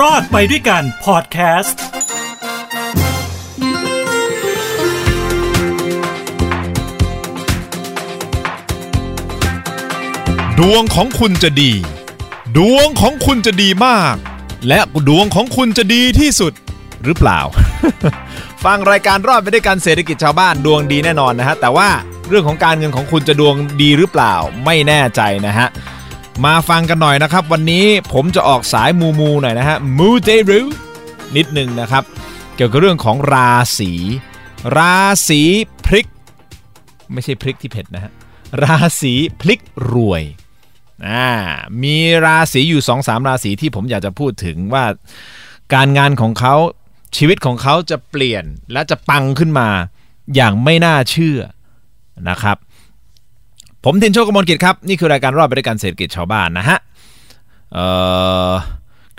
รอดไปด้วยกันพอดแคสต์ดวงของคุณจะดี ดวงของคุณจะดีมาก และดวงของคุณจะดีที่สุดหรือเปล่า ฟังรายการรอดไปด้วยกันเศรษฐกิจชาวบ้านดวงดีแน่นอนนะฮะ แต่ว่าเรื่องของการเงินของคุณจะดวงดีหรือเปล่าไม่แน่ใจนะฮะ มาฟังกันหน่อยนะครับ วันนี้ผมจะออกสายมูมูหน่อยนะฮะมูเตรูนิดหนึ่งนะครับ เกี่ยวกับเรื่องของราศีราศีพลิก ไม่ใช่พลิกที่เผ็ดนะฮะราศีพลิกรวยอ่ามีราศีอยู่2อสามราศีที่ผมอยากจะพูดถึงว่า การงานของเขาชีวิตของเขาจะเปลี่ยนและจะปังขึ้นมาอย่างไม่น่าเชื่อนะครับ ผมเทนโชคกมลกิจครับ นี่คือรายการรอบไปด้วยการเศรษฐกิจชาวบ้านนะฮะ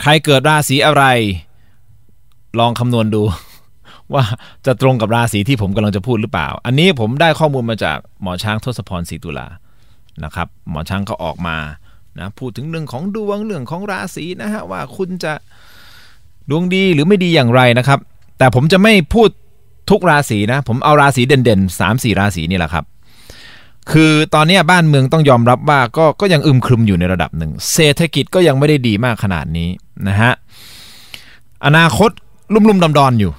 ใครเกิดราศีอะไร ลองคำนวณดู ว่าจะตรงกับราศีที่ผมกำลังจะพูดหรือเปล่า อันนี้ผมได้ข้อมูลมาจากหมอช้างทศพรศรีตุลานะครับ หมอช้างเขาออกมานะพูดถึงเรื่องของดวงเรื่องของราศีนะฮะว่าคุณจะดวงดีหรือไม่ดีอย่างไรนะครับ แต่ผมจะไม่พูดทุกราศีนะ ผมเอาราศีเด่นๆสามสี่ราศีนี่แหละครับ คือตอนนี้บ้านเมืองต้องยอมรับว่าก็ก็ยังอึมครึมอยู่ในระดับหนึ่ง เศรษฐกิจก็ยังไม่ได้ดีมากขนาดนี้นะฮะอนาคตลุ่มๆดอนๆอยู่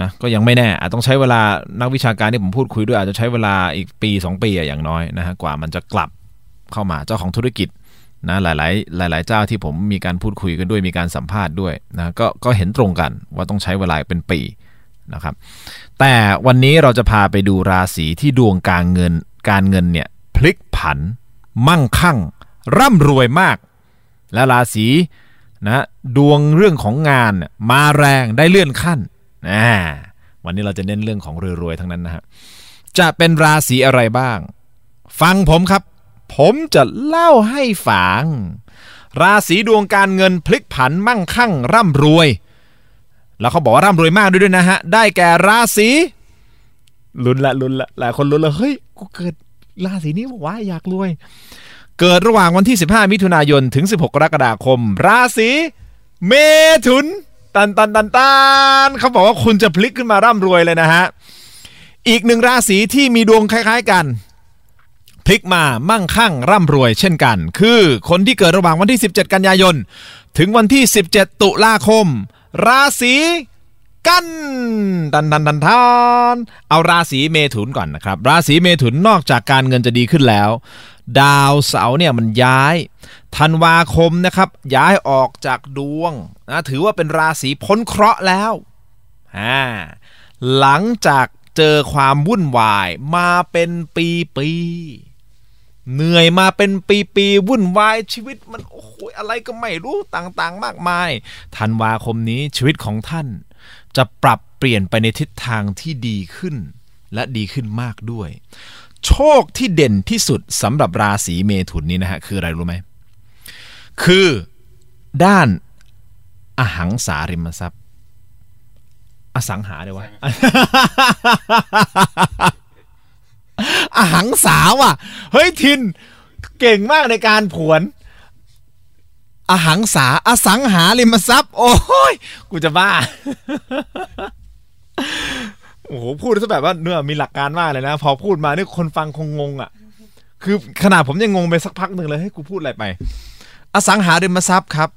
นะก็ยังไม่แน่อาจต้องใช้เวลานักวิชาการที่ผมพูดคุยด้วยอาจจะใช้เวลาอีกปี 2 ปีอะอย่างน้อยนะฮะกว่ามันจะกลับเข้ามาเจ้าของธุรกิจนะหลายๆหลาย ๆ เจ้าที่ผมมีการพูดคุยกันด้วยมีการสัมภาษณ์ด้วยนะก็ก็เห็นตรงกันว่าต้องใช้เวลาเป็นปีนะครับแต่วันนี้เราจะพาไปดูราศีที่ดวงการเงิน การเงินเนี่ยพลิกผัน มั่งคั่ง ร่ำรวยมาก และราศีนะดวงเรื่องของงานมาแรงได้เลื่อนขั้นอ่าวันนี้เราจะเน้นเรื่องของรวยๆทั้งนั้นนะฮะจะเป็นราศีอะไรบ้าง ฟังผมครับ ผมจะเล่าให้ฟัง ราศีดวงการเงินพลิกผันมั่งคั่งร่ำรวย แล้วเขาบอกว่าร่ำรวยมากด้วยด้วยนะฮะ ได้แก่ราศี ลุ้นละลุ้นละหลายคนลุ้นละเฮ้ยกูเกิดราศีนี้บอกว่าอยากรวย เกิดระหว่างวันที่ 15 มิถุนายนถึง 16 กรกฎาคม ราศีเมถุน ตันตันตันตันเขาบอกว่าคุณจะพลิกขึ้นมาร่ำรวยเลยนะฮะ อีกหนึ่งราศีที่มีดวงคล้าย ๆกัน พลิกมามั่งคั่งร่ำรวยเช่นกัน คือคนที่เกิดระหว่างวันที่ 17 กันยายน ถึงวันที่ 17 ตุลาคม ราศี กันตันตันตันทานเอาราศีเมถุนก่อนนะครับ ราศีเมถุนนอกจากการเงินจะดีขึ้นแล้ว ดาวเสาร์เนี่ยมันย้ายธันวาคมนะครับ ย้ายออกจากดวงนะถือว่าเป็นราศีพ้นเคราะห์แล้วอ่าหลังจากเจอความวุ่นวายมาเป็นปีปีเหนื่อยมาเป็นปีปีๆวุ่นวายชีวิตมันโอ้โหอะไรก็ไม่รู้ต่างๆ มากมายธันวาคมนี้ชีวิตของท่าน จะปรับเปลี่ยนไปในทิศทางที่ดีขึ้น และดีขึ้นมากด้วย โชคที่เด่นที่สุดสำหรับราศีเมถุนนี้นะฮะคืออะไรรู้ไหมคือด้านอหังสาริมทรัพย์ อสังหาเลยวะอหังสาว่ะ เฮ้ยทิน เก่งมากในการผวน อหังสาอสังหาริมทรัพย์ โอ้ยกูจะบ้าโอ้โหพูดซะแบบว่าเนื้อมีหลักการมากเลยนะ พอพูดมานี่คนฟังคงงงอะ คือขนาดผมยังงงไปสักพักหนึ่งเลยให้กูพูดอะไรไป อสังหาริมทรัพย์ครับ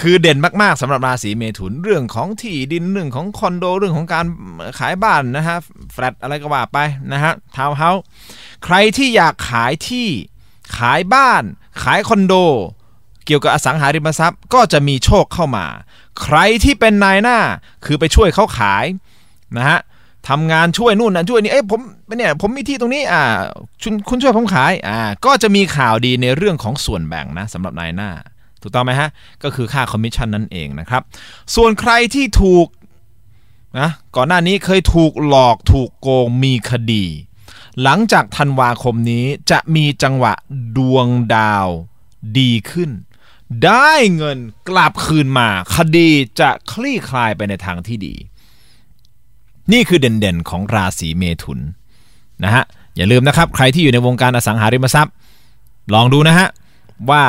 คือเด่นมากๆสำหรับราศีเมถุนเรื่องของที่ดินเรื่องของคอนโดเรื่องของการขายบ้านนะฮะแฟลตอะไรก็ว่าไปนะฮะทาวน์เฮาส์ใครที่อยากขายที่ขายบ้าน ขายคอนโด เกี่ยวกับอสังหาริมทรัพย์ก็จะมีโชคเข้ามา ใครที่เป็นนายหน้าคือไปช่วยเขาขายนะฮะทำงานช่วยนู่นนะช่วยนี่เอ้ยผมเนี่ยผมมีที่ตรงนี้อ่าคุณคุณช่วยผมขายอ่าก็จะมีข่าวดีในเรื่องของส่วนแบ่งนะสำหรับนายหน้า ถูกต้องไหมฮะ ก็คือค่าคอมมิชชั่นนั่นเองนะครับ ส่วนใครที่ถูกนะก่อนหน้านี้เคยถูกหลอกถูกโกงมีคดี หลังจากธันวาคมนี้จะมีจังหวะดวงดาวดีขึ้น ได้เงินกลับคืนมา คดีจะคลี่คลายไปในทางที่ดี นี่คือเด่นๆของราศีเมถุนนะฮะอย่าลืมนะครับ ใครที่อยู่ในวงการอสังหาริมทรัพย์ ลองดูนะฮะว่า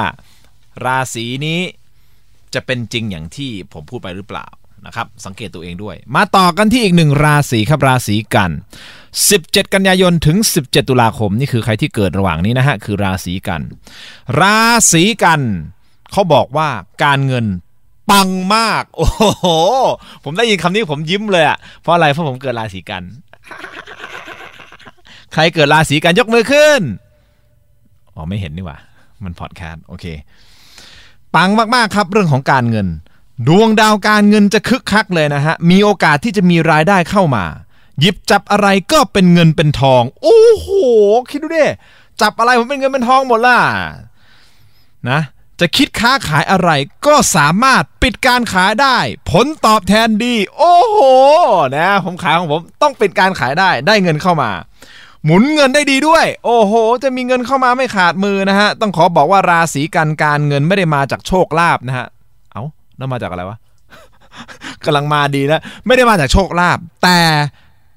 ราศีนี้จะเป็นจริงอย่างที่ผมพูดไปหรือเปล่านะครับสังเกตตัวเองด้วย มาต่อกันที่อีกหนึ่งราศีครับราศีกัน 17 กันยายนถึง 17 ตุลาคม นี่คือใครที่เกิดระหว่างนี้นะฮะคือราศีกัน ราศีกัน เขาบอกว่าการเงินปังมาก โอ้โห ผมได้ยินคำนี้ผมยิ้มเลยอะเพราะอะไรเพราะผมเกิดราศีกัน ใครเกิดราศีกันยกมือขึ้น อ๋อไม่เห็นนี่หว่า มันพอดแคสต์โอเค ปังมากๆครับ เรื่องของการเงิน ดวงดาวการเงินจะคึกคักเลยนะฮะ มีโอกาสที่จะมีรายได้เข้ามา หยิบจับอะไรก็เป็นเงินเป็นทอง โอ้โห คิดดูดิ จับอะไรผมเป็นเงินเป็นทองหมดล่ะนะ จะคิดค้าขายอะไรก็สามารถปิดการขายได้ ผลตอบแทนดี โอ้โหนะผมขายของผมต้องปิดการขายได้ได้เงินเข้ามา หมุนเงินได้ดีด้วย โอ้โห จะมีเงินเข้ามาไม่ขาดมือนะฮะ ต้องขอบอกว่าราศีกันการเงินไม่ได้มาจากโชคลาภนะฮะเอา้าแล้วมาจากอะไรวะกำลังมาดีแล้วไม่ได้มาจากโชคลาภแต่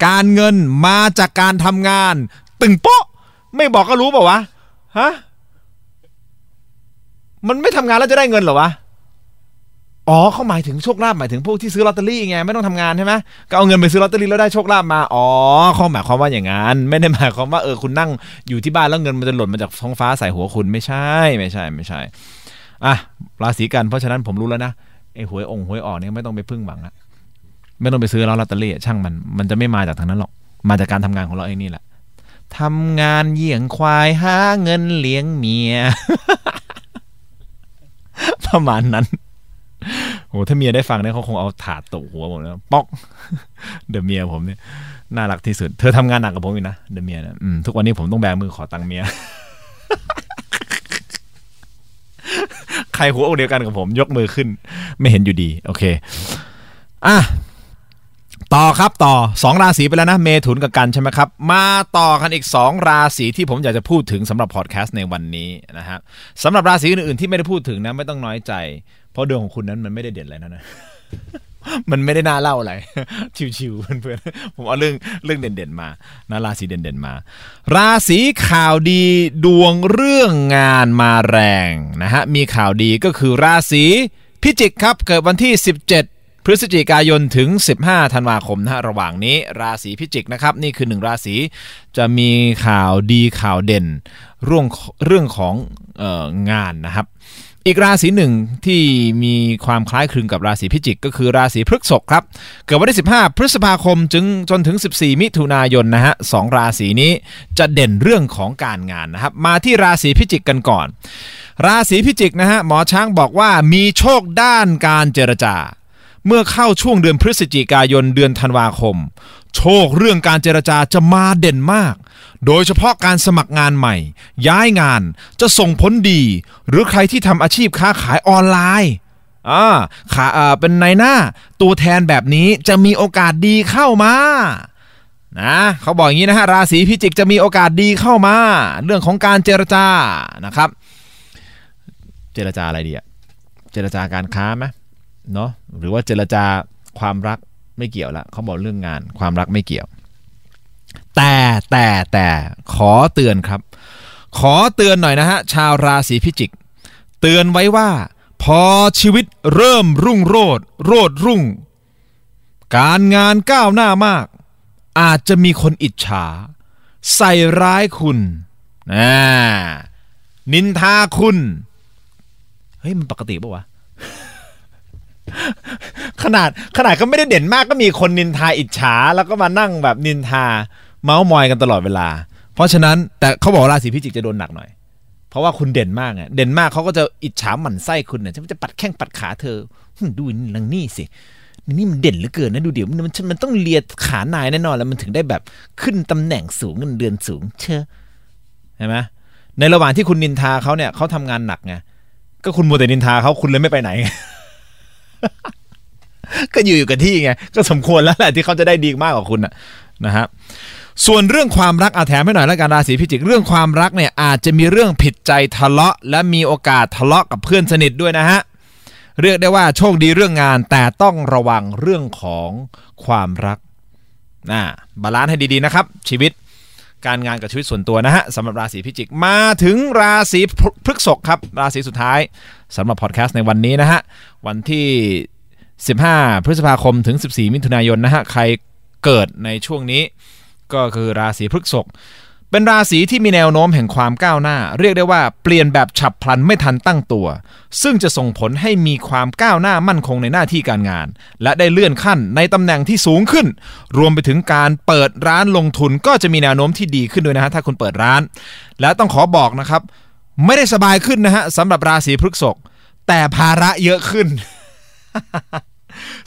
การเงินมาจากการทำงาน ตึงโป๊ะ ไม่บอกก็รู้เปล่าวะฮะ มันไม่ทำงานแล้วจะได้เงินหรอวะอ๋อเขาหมายถึงโชคลาภหมายถึงพวกที่ซื้อลอตเตอรี่ไงไม่ต้องทำงานใช่ไหมก็เอาเงินไปซื้อลอตเตอรี่แล้วได้โชคลาภมาอ๋อเขาหมายความว่าอย่างนั้นไม่ได้หมายความว่าเออคุณนั่งอยู่ที่บ้านแล้วเงินมันจะหล่นมาจากท้องฟ้าใส่หัวคุณไม่ใช่ไม่ใช่ไม่ใช่อะราศีกันเพราะฉะนั้นผมรู้แล้วนะไอ้หวยองหวยออกเนี่ยไม่ต้องไปพึ่งหวังละไม่ต้องไปซื้อแล้วลอตเตอรี่ช่างมันมันจะไม่มาจากทางนั้นหรอกมาจากการทำงานของเราเองนี่แหละทำงานเยี่ยงควายหาเงินเลี้ยงเมีย ประมาณนั้นโอ้ถ้าเมียได้ฟังเนี่ยเขาคงเอาถาดตกหัวผมแล้วป๊อก เดอะเมียผมเนี่ยน่ารักที่สุด เธอทำงานหนักกับผมอยู่นะเดอะเมียนะทุกวันนี้ผมต้องแบมือขอตังค์เมีย ใครหัวอกเดียวกันกับผม ยกมือขึ้น ไม่เห็นอยู่ดี โอเค อะ ต่อครับต่อสองราศีไปแล้วนะ เมถุนกับกันใช่ไหมครับ มาต่อกันอีก 2 ราศีที่ผมอยากจะพูดถึงสำหรับพอดแคสต์ในวันนี้นะครับสำหรับราศีอื่นๆที่ไม่ได้พูดถึงนะไม่ต้องน้อยใจ เพราะดวงของคุณนั้นมันไม่ได้เด่นอะไรนะนะมันไม่ได้น่าเล่าอะไร ชิวๆเพื่อนๆผมเอาเรื่องเรื่องเด่นๆมานะราศีเด่นๆมา ราศีข่าวดีดวงเรื่องงานมาแรงนะฮะมีข่าวดีก็คือราศีพิจิกครับ เกิดวันที่ 17 พฤศจิกายนถึง 15 ธันวาคมนะฮะระหว่างนี้ราศีพิจิกนะครับ นี่คือหนึ่งราศีจะมีข่าวดีข่าวเด่นเรื่องเรื่องของอองานนะครับ อีกราศีหนึ่งที่มีความคล้ายคลึงกับราศีพิจิก ก็คือราศีพฤษภครับ เกิดวันที่ 15 พฤษภาคมจึงจนถึง 14 มิถุนายนนะฮะสองราศีนี้จะเด่นเรื่องของการงานนะครับ มาที่ราศีพิจิกกันก่อน ราศีพิจิกนะฮะหมอช้างบอกว่ามีโชคด้านการเจรจา เมื่อเข้าช่วงเดือนพฤศจิกายนเดือนธันวาคม โชคเรื่องการเจรจาจะมาเด่นมาก โดยเฉพาะการสมัครงานใหม่ ย้ายงานจะส่งผลดี หรือใครที่ทำอาชีพค้าขายออนไลน์อ่าขาอ่าเป็นในหน้า ตัวแทนแบบนี้จะมีโอกาสดีเข้ามานะเขาบอกอย่างนี้นะฮะราศีพิจิกจะมีโอกาสดีเข้ามา เรื่องของการเจรจานะครับ เจรจาอะไรดีอะเจรจาการค้าไหม เนาะหรือว่าเจรจาความรักไม่เกี่ยวละเขาบอกเรื่องงานความรักไม่เกี่ยว แต่แต่แต่ขอเตือนครับ ขอเตือนหน่อยนะฮะชาวราศีพิจิก เตือนไว้ว่า พอชีวิตเริ่มรุ่งโรดโรดรุ่ง การงานก้าวหน้ามาก อาจจะมีคนอิจฉา ใส่ร้ายคุณนะนินทาคุณ เฮ้ย มันปกติปะวะ ขนาดขนาดก็ไม่ได้เด่นมากก็มีคนนินทาอิจฉา แล้วก็มานั่งแบบนินทา เมาส์มอยกันตลอดเวลา เพราะฉะนั้นแต่เขาบอกราศีพิจิกจะโดนหนักหน่อย เพราะว่าคุณเด่นมากไงเด่นมากเขาก็จะอิจฉาหมั่นไส้คุณเนี่ยจะจะปัดแข้งปัดขาเธอดูนางนี่สินี่มันเด่นเหลือเกินนะดูเดี๋ยวมันมันต้องเลียขานายแน่นอนแล้วมันถึงได้แบบขึ้นตำแหน่งสูงเงินเดือนสูง เชื่อเห็นไหมในระหว่างที่คุณนินทาเขาเนี่ยเขาทำงานหนักไงก็คุณมัวแต่นินทาเขาคุณเลยไม่ไปไหน ก็อยู่อยู่กับที่ไงก็สมควรแล้วแหละที่เขาจะได้ดีมากกว่าคุณนะฮะส่วนเรื่องความรักอาแถมให้หน่อยแล้วกันราศีพิจิกเรื่องความรักเนี่ยอาจจะมีเรื่องผิดใจทะเลาะ และมีโอกาสทะเลาะกับเพื่อนสนิทด้วยนะฮะเรียกได้ว่าโชคดีเรื่องงานแต่ต้องระวังเรื่องของความรักนะ balance ให้ดีๆนะครับ ชีวิต การงานกับชีวิตส่วนตัวนะฮะสำหรับราศีพิจิกมาถึงราศีพฤษภครับ ราศีสุดท้ายสำหรับพอดแคสต์ในวันนี้นะฮะวันที่ 15 พฤษภาคมถึง 14 มิถุนายนนะฮะใครเกิดในช่วงนี้ก็คือราศีพฤษภ เป็นราศีที่มีแนวโน้มแห่งความก้าวหน้า เรียกได้ว่าเปลี่ยนแบบฉับพลันไม่ทันตั้งตัว ซึ่งจะส่งผลให้มีความก้าวหน้ามั่นคงในหน้าที่การงาน และได้เลื่อนขั้นในตำแหน่งที่สูงขึ้น รวมไปถึงการเปิดร้านลงทุนก็จะมีแนวโน้มที่ดีขึ้นด้วยนะฮะถ้าคุณเปิดร้าน และต้องขอบอกนะครับ ไม่ได้สบายขึ้นนะฮะสำหรับราศีพฤษภแต่ภาระเยอะขึ้น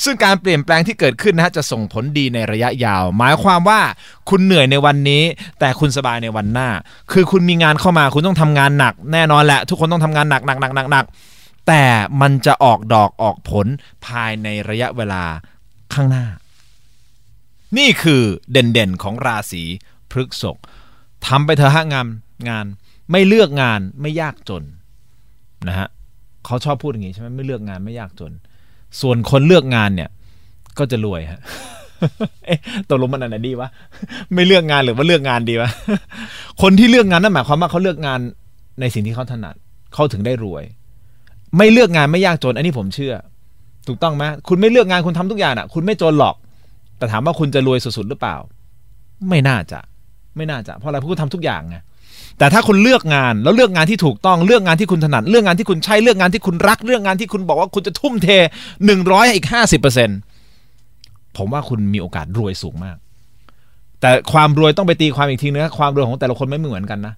ซึ่งการเปลี่ยนแปลงที่เกิดขึ้นนะฮะจะส่งผลดีในระยะยาว หมายความว่าคุณเหนื่อยในวันนี้ แต่คุณสบายในวันหน้า คือคุณมีงานเข้ามาคุณต้องทำงานหนัก แน่นอนแหละ ทุกคนต้องทำงานหนักหนักหนักหนักหนักแต่มันจะออกดอกออกผลภายในระยะเวลาข้างหน้า นี่คือเด่นๆของราศีพฤษภทำไปเถอะฮะงานงาน ไม่เลือกงานไม่ยากจนนะฮะเขาชอบพูดอย่างนี้ใช่ไหมไม่เลือกงานไม่ยากจน ส่วนคนเลือกงานเนี่ย ก็จะรวยฮะเอ๊ะตกลงมันอันไหนดีวะไม่เลือกงานหรือว่าเลือกงานดีวะคนที่เลือกงานนั่นหมายความว่าเขาเลือกงานในสิ่งที่เขาถนัดเขาถึงได้รวย ไม่เลือกงานไม่ยากจน อันนี้ผมเชื่อ ถูกต้องไหมคุณไม่เลือกงานคุณทำทุกอย่างอะ คุณไม่จนหรอก แต่ถามว่าคุณจะรวยสุดๆหรือเปล่า ไม่น่าจะ ไม่น่าจะ เพราะอะไรเพราะคุณทำทุกอย่างไง แต่ถ้าคุณเลือกงานแล้วเลือกงานที่ถูกต้องเลือกงานที่คุณถนัดเลือกงานที่คุณใช่เลือกงานที่คุณรักเลือกงานที่คุณบอกว่าคุณจะทุ่มเทหนึ่งร้อยอีกห้าสิบเปอร์เซ็นต์ผมว่าคุณมีโอกาสรวยสูงมาก แต่ความรวยต้องไปตีความอีกทีนึงนะความรวยของแต่ละคนไม่เหมือนกันนะ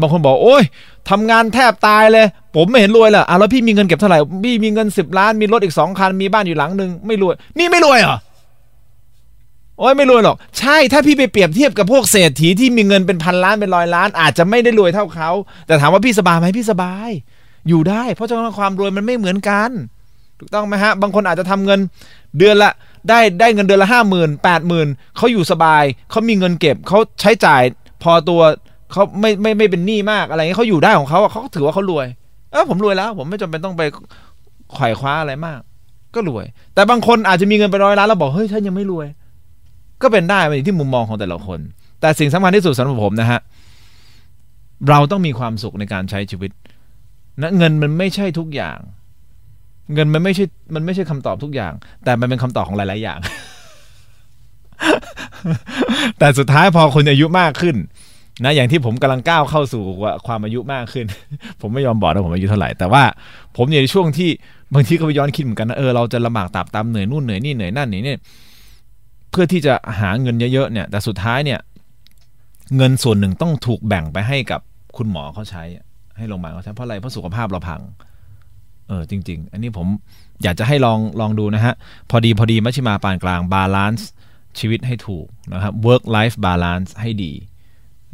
บางคนบอกโอ้ยทำงานแทบตายเลย ผมไม่เห็นรวยเลยอะแล้วพี่มีเงินเก็บเท่าไหร่พี่มีเงินสิบล้านมีรถอีกสองคันมีบ้านอยู่หลังหนึ่งไม่รวย นี่ไม่รวยเหรอ โอ้ยไม่รวยหรอก ใช่ถ้าพี่ไปเปรียบเทียบกับพวกเศรษฐีที่มีเงินเป็นพันล้านเป็นร้อยล้าน อาจจะไม่ได้รวยเท่าเขา แต่ถามว่าพี่สบายไหมพี่สบาย อยู่ได้ เพราะฉะนั้นความรวยมันไม่เหมือนกัน ถูกต้องไหมฮะ บางคนอาจจะทำเงินเดือนละได้ได้เงินเดือนละห้าหมื่นแปดหมื่นเขาอยู่สบายเขามีเงินเก็บเขาใช้จ่ายพอตัวเขาไม่ไม่ไม่เป็นหนี้มากอะไรเงี้ยเขาอยู่ได้ของเขาเขาถือว่าเขารวยเออผมรวยแล้ว ผมไม่จำเป็นต้องไปไขว่คว้าอะไรมาก ก็รวย แต่บางคนอาจจะมีเงินไปร้อยล้านแล้วบอกเฮ้ยฉันยังไม่รวย ก็เป็นได้มันอยู่ที่มุมมองของแต่ละคน แต่สิ่งสำคัญที่สุดสำหรับผมนะฮะเราต้องมีความสุขในการใช้ชีวิตนะเงินมันไม่ใช่ทุกอย่าง เงินมันไม่ใช่มันไม่ใช่คำตอบทุกอย่าง แต่มันเป็นคำตอบของหลาย ๆ อย่าง แต่สุดท้ายพอคนอายุมากขึ้นนะอย่างที่ผมกำลังก้าวเข้าสู่ความอายุมากขึ้น ผมไม่ยอมบอกนะผมอายุเท่าไหร่ แต่ว่าผมอยู่ในช่วงที่บางทีก็ไปย้อนคิดเหมือนกันนะเออเราจะลำบากตรากตรำเหนื่อยนู่นเหนื่อยนี่เหนื่อยนั่นเหนื่อยนี่ เพื่อที่จะหาเงินเยอะๆเนี่ยแต่สุดท้ายเนี่ยเงินส่วนหนึ่งต้องถูกแบ่งไปให้กับคุณหมอเขาใช้ ให้โรงพยาบาลเขาใช้เพราะอะไรเพราะสุขภาพเราพังเออจริง ๆ อันนี้ผมอยากจะให้ลองลองดูนะฮะ พอดีพอดีมัชชิมาปานกลาง balance ชีวิตให้ถูกนะครับ work life balance ให้ดี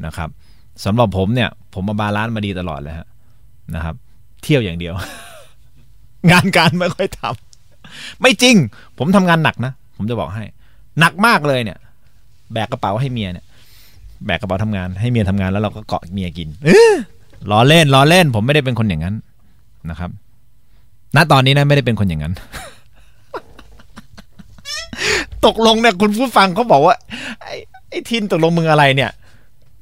นะครับสำหรับผมเนี่ย ผมมา balance มาดีตลอดเลยฮะนะครับ เที่ยวอย่างเดียว งานการไม่ค่อยทำไม่จริง ผมทำงานหนักนะ ผมจะบอกให้ หนักมากเลยเนี่ย แบกกระเป๋าให้เมียเนี่ย แบกกระเป๋าทำงานให้เมียทำงานแล้วเราก็เกาะเมียกินล้อเล่นล้อเล่น ผมไม่ได้เป็นคนอย่างนั้นนะครับ ณตอนนี้นะไม่ได้เป็นคนอย่างนั้น ตกลงเนี่ยคุณผู้ฟังเขาบอกว่า ไอ้ไอ้ทินตกลงมึงอะไรเนี่ย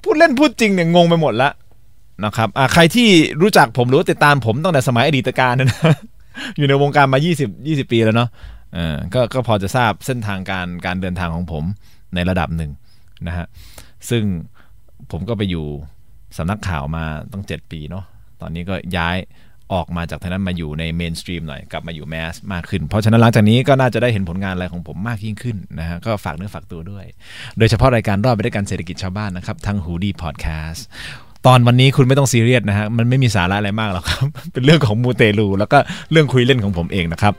พูดเล่นพูดจริงเนี่ยงงไปหมดแล้วนะครับอ่าใครที่รู้จักผมหรือติดตามผมตั้งแต่สมัยอดีตการนะอยู่ในวงการมา 20 20 ปีแล้วเนาะ เออก็ก็พอจะทราบเส้นทางการการเดินทางของผมในระดับหนึ่งนะฮะซึ่งผมก็ไปอยู่สำนักข่าวมาตั้ง 7 ปีเนาะตอนนี้ก็ย้ายออกมาจากทางนั้นมาอยู่ในเมนสตรีมหน่อยกลับมาอยู่แมสมากขึ้น เพราะฉะนั้นหลังจากนี้ก็น่าจะได้เห็นผลงานอะไรของผมมากยิ่งขึ้นนะฮะก็ฝากเนื้อฝากตัวด้วย โดยเฉพาะรายการรอดไปด้วยกันเศรษฐกิจชาวบ้านนะครับทางฮูดี้พอดแคสต์ตอนวันนี้คุณไม่ต้องซีเรียสนะฮะมันไม่มีสาระอะไรมากหรอกครับ เป็นเรื่องของมูเตลูแล้วก็เรื่องคุยเล่นของผมเองนะครับ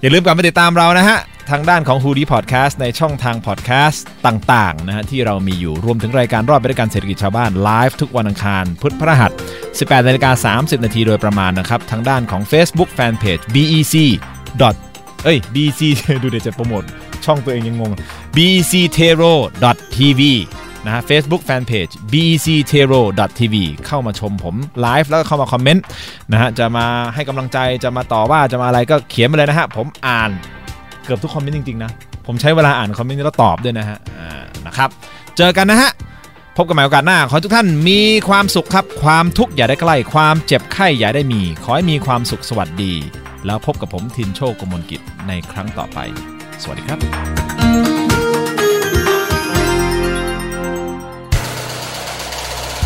อย่าลืมกลับมาติดตามเรานะฮะ ทางด้านของ h o ดี้พอดแคสต์ในช่องทางพอดแคสต์ต่างๆนะฮะที่เรามีอยู่รวมถึงรายการรอดไปด้วยกันเศรษฐกิจชาวบ้านไลฟ์ทุกวันอังคาร พุธพฤหัส 18นาฬิกา30 นาทีโดยประมาณนะครับ ทางด้านของ Facebook Fanpage bec. เอ้ย bc ดูเดี๋ยวจะโปรโมทช่องตัวเองยังงง bctero.tv นะฮะ Facebook Fanpage bectero.tv เข้ามาชมผมไลฟ์แล้วก็เข้ามาคอมเมนต์นะฮะจะมาให้กำลังใจจะมาต่อว่าจะมาอะไรก็เขียนมาเลยนะฮะ ผมอ่านเกือบทุกคอมเมนต์จริง ๆ นะ ผมใช้เวลาอ่านคอมเมนต์แล้วตอบด้วยนะฮะนะครับ เจอกันนะฮะ พบกันใหม่โอกาสหน้า ขอทุกท่านมีความสุขครับ ความทุกข์อย่าได้ใกล้ ความเจ็บไข้อย่าได้มี ขอให้มีความสุขสวัสดี แล้วพบกับผมทินโชคกมลกิจในครั้งต่อไป สวัสดีครับ